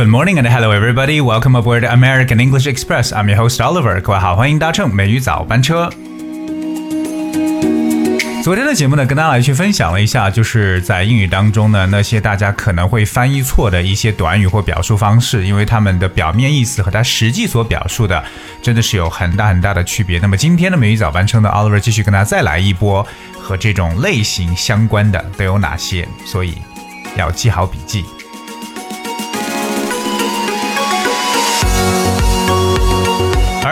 Good morning and hello everybody. Welcome aboard American English Express. I'm your host Oliver. 各位好，欢迎搭乘美语早班车。昨天的节目呢，跟大家来去分享了一下，就是在英语当中呢，那些大家可能会翻译错的一些短语或表述方式，因为它们的表面意思和它实际所表述的真的是有很大很大的区别。那么今天的美语早班车呢，Oliver 继续跟大家再来一波和这种类型相关的都有哪些，所以要记好笔记。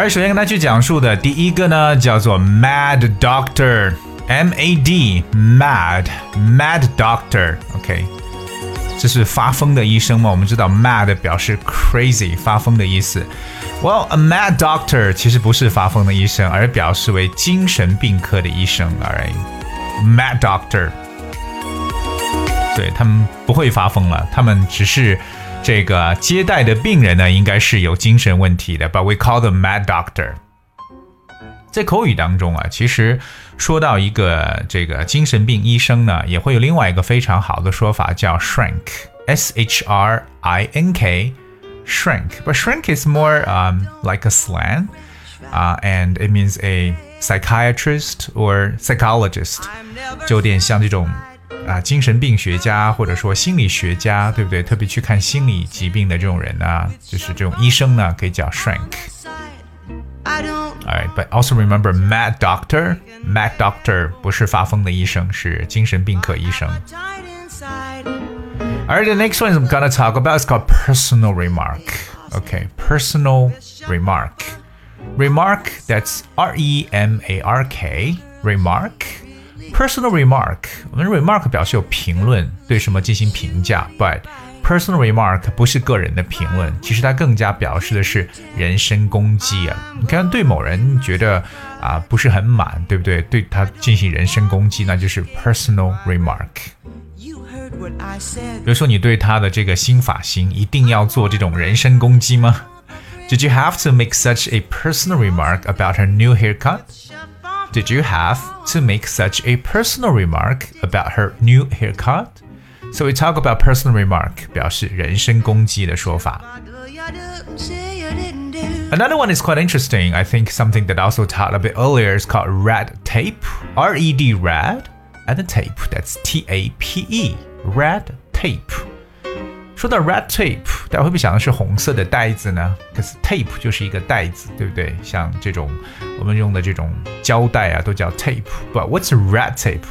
首先跟大家去讲述的第一个呢，叫做 Mad Doctor，M A D Mad Mad Doctor，OK，这是发疯的医生嘛？我们知道 Mad 表示 crazy 发疯的意思。Well，a Mad Doctor 其实不是发疯的医生，而表示为精神病科的医生。Alright，Mad Doctor，对他们不会发疯了，他们只是。这个接待的病人呢，应该是有精神问题的，but we call them mad doctor。在口语当中啊，其实说到一个这个精神病医生呢，也会有另外一个非常好的说法，叫 shrink，s h r i n k，shrink。But shrink is more um like a slang, uh, and it means a psychiatrist or psychologist，就有点像这种。 啊，精神病学家或者说心理学家，对不对？特别去看心理疾病的这种人呢，就是这种医生呢，可以叫 shrink。Alright, but also remember mad doctor. Mad doctor 不是发疯的医生，是精神病科医生。Alright, the next one I'm gonna talk about is called personal remark. Okay, personal remark. Remark, that's R E M A R K. Remark Personal remark，我们 remark 表示有评论，对什么进行评价，but personal remark 不是个人的评论，其实它更加表示的是人身攻击啊。你看，对某人觉得啊不是很满，对不对？对他进行人身攻击，那就是 personal remark。比如说，你对他的这个新发型一定要做这种人身攻击吗？Did you have to make such a personal remark about her new haircut? Did you have to make such a personal remark about her new haircut? So we talk about personal remark, 表示人身攻击的说法。Another one is quite interesting. I think something that I also taught a bit earlier is called red tape. R E D red and tape. That's T A P E. Red tape. 说到 red tape，大家会不会想的是红色的带子呢？可是 tape 就是一个带子，对不对？像这种我们用的这种胶带啊，都叫 tape。But what's red tape?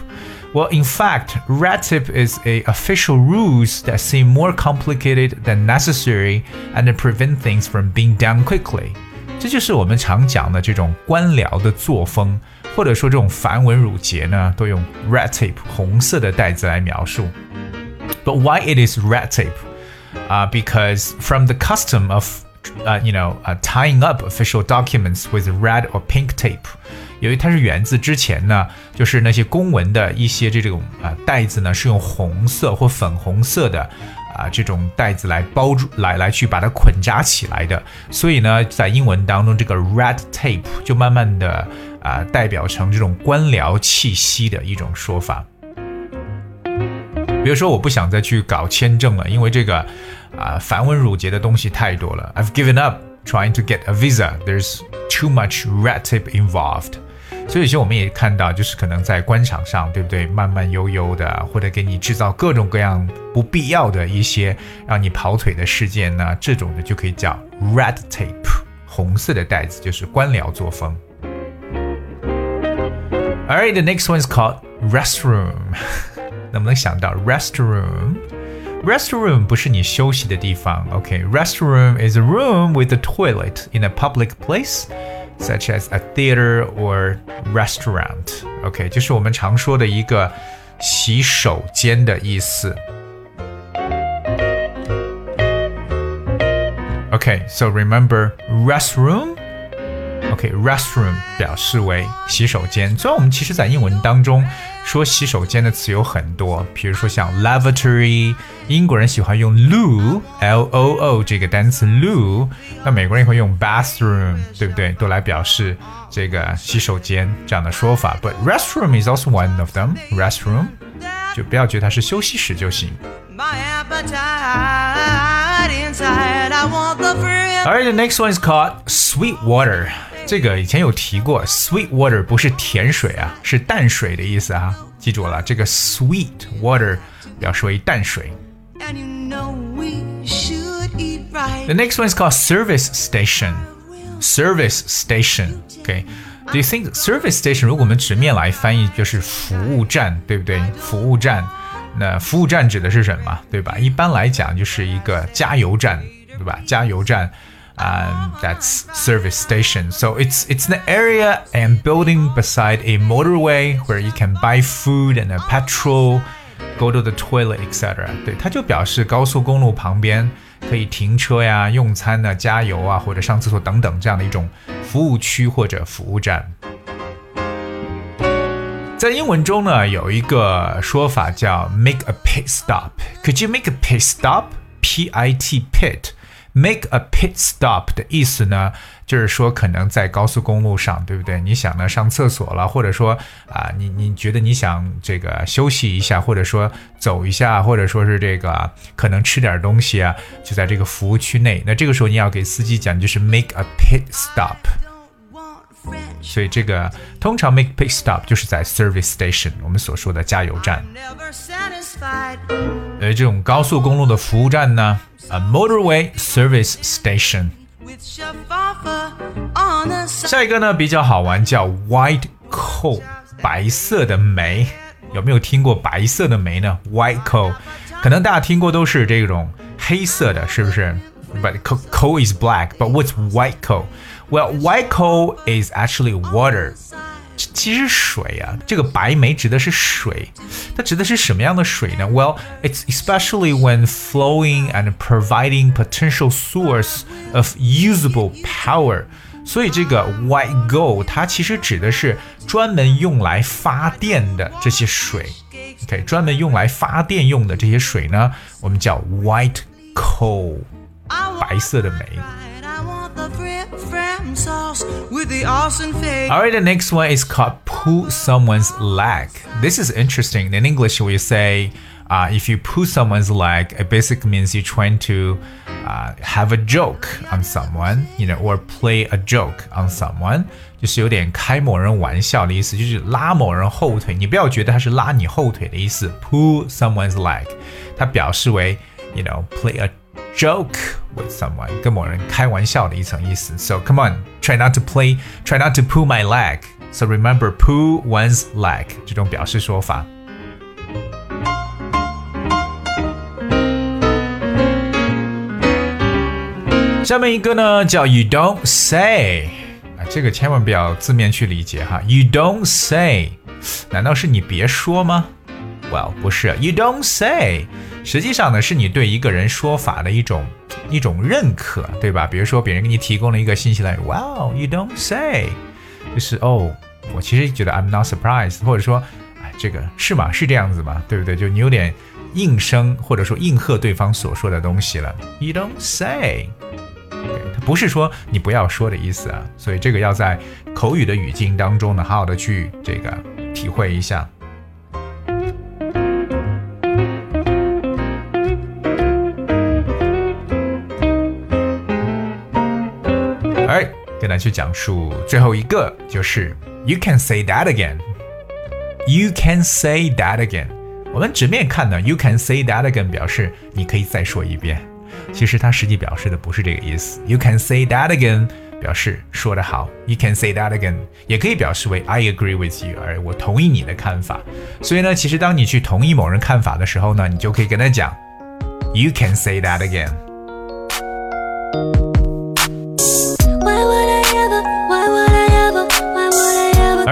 Well, in fact, red tape is a official rules that seem more complicated than necessary and prevent things from being done quickly. 这就是我们常讲的这种官僚的作风，或者说这种繁文缛节呢，都用 red tape 红色的带子来描述。But why it is red tape? Uh, because from the custom of uh, you know, uh, tying up official documents with red or pink tape，由于它是源自之前呢，就是那些公文的一些这种啊袋子呢是用红色或粉红色的啊这种袋子来包住，来来去把它捆扎起来的，所以呢，在英文当中，这个 red tape 就慢慢的啊代表成这种官僚气息的一种说法。比如说，我不想再去搞签证了，因为这个啊繁文缛节的东西太多了。I've given up trying to get a visa. There's too much red tape involved. 所以有些我们也看到，就是可能在官场上，对不对？慢慢悠悠的，或者给你制造各种各样不必要的一些让你跑腿的事件呢，这种的就可以叫 red tape，红色的袋子就是官僚作风。Alright, the next one is called restroom. 能不能想到 restroom？restroom 不是你休息的地方，OK？restroom、okay? is a room with a toilet in a public place。such as a theater or restaurant. OK，就是我们常说的一个洗手间的意思。Okay, so remember restroom OK，restroom、表示为洗手间。虽然，我们其实，在英文当中说洗手间的词有很多，比如说像 lavatory，英国人喜欢用 loo，l o o 这个单词 loo，那美国人也会用 bathroom，对不对？都来表示这个洗手间这样的说法。But restroom is also one of them. Restroom，就不要觉得它是休息室就行。My Alright, the next one is called sweet water. 这个以前有提过，sweet water 不是甜水啊，是淡水的意思啊。记住了，这个 sweet water 表示为淡水。The next one is called service station. Service station. Okay. Do you think service station 如果我们直面来翻译就是服务站，对不对？服务站，那服务站指的是什么？对吧？一般来讲就是一个加油站，对吧？加油站。 um, that's service station. So it's it's an area and building beside a motorway where you can buy food and a petrol, go to the toilet, etc. 对，它就表示高速公路旁边可以停车呀、用餐呢、加油啊或者上厕所等等这样的一种服务区或者服务站。在英文中呢，有一个说法叫 make a pit stop。Could you make a pit stop? P I T pit。 Make a pit stop 的意思呢，就是说可能在高速公路上，对不对？你想呢上厕所了，或者说啊，你你觉得你想这个休息一下，或者说走一下，或者说是这个可能吃点东西啊，就在这个服务区内。那这个时候你要给司机讲，就是 make a pit stop。所以这个通常 make pit stop 就是在 service station，我们所说的加油站。而这种高速公路的服务站呢？a motorway service station。下一个呢比较好玩，叫 white coal，白色的煤。有没有听过白色的煤呢？White coal，可能大家听过都是这种黑色的，是不是？But coal is black. But what's white coal? Well, white coal is actually water. 其实水啊，这个白煤指的是水，它指的是什么样的水呢？Well, it's especially when flowing and providing potential source of usable power。所以这个 white gold 它其实指的是专门用来发电的这些水。OK，专门用来发电用的这些水呢，我们叫 white coal，白色的煤。 Alright, the next one is called pull someone's leg. This is interesting. In English, we say uh, if you pull someone's leg, it basically means you're trying to uh, have a joke on someone, you know, or play a joke on someone. 就是有点开某人玩笑的意思，就是拉某人后腿。你不要觉得它是拉你后腿的意思。Pull someone's leg，它表示为 you know play a joke with someone，跟某人开玩笑的一层意思。So come on, try not to play, try not to pull my leg. So remember, pull one's leg 这种表示说法。下面一个呢叫 You don't say，啊，这个千万不要字面去理解哈。You don't say，难道是你别说吗？Well，不是，You don't say。 实际上呢，是你对一个人说法的一种一种认可，对吧？比如说别人给你提供了一个信息来，Wow，you don't say，就是哦，我其实觉得 I'm not surprised，或者说，哎，这个是吗？是这样子吗？对不对？就你有点应声或者说应和对方所说的东西了，You don't say，它不是说你不要说的意思啊。所以这个要在口语的语境当中呢，好好的去这个体会一下。去讲述最后一个就是 You can say that again. You can say that again. 我们直面看呢，You can say that again 表示你可以再说一遍。其实它实际表示的不是这个意思。You can say that again 表示说得好。You can say that again 也可以表示为 I agree with you，而我同意你的看法。所以呢，其实当你去同意某人看法的时候呢，你就可以跟他讲，You can say that again。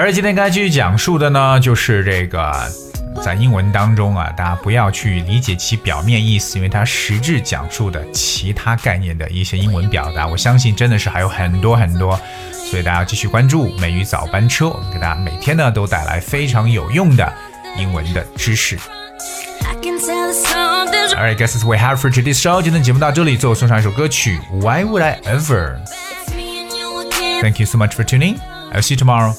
而今天该继续讲述的呢，就是这个在英文当中啊，大家不要去理解其表面意思，因为它实质讲述的其他概念的一些英文表达，我相信真的是还有很多很多，所以大家继续关注美语早班车，我们给大家每天呢都带来非常有用的英文的知识。Alright, guys, we have for today's show。今天节目到这里，最后送上一首歌曲《Why Would I Ever》。Thank you so much for tuning. I'll see you tomorrow.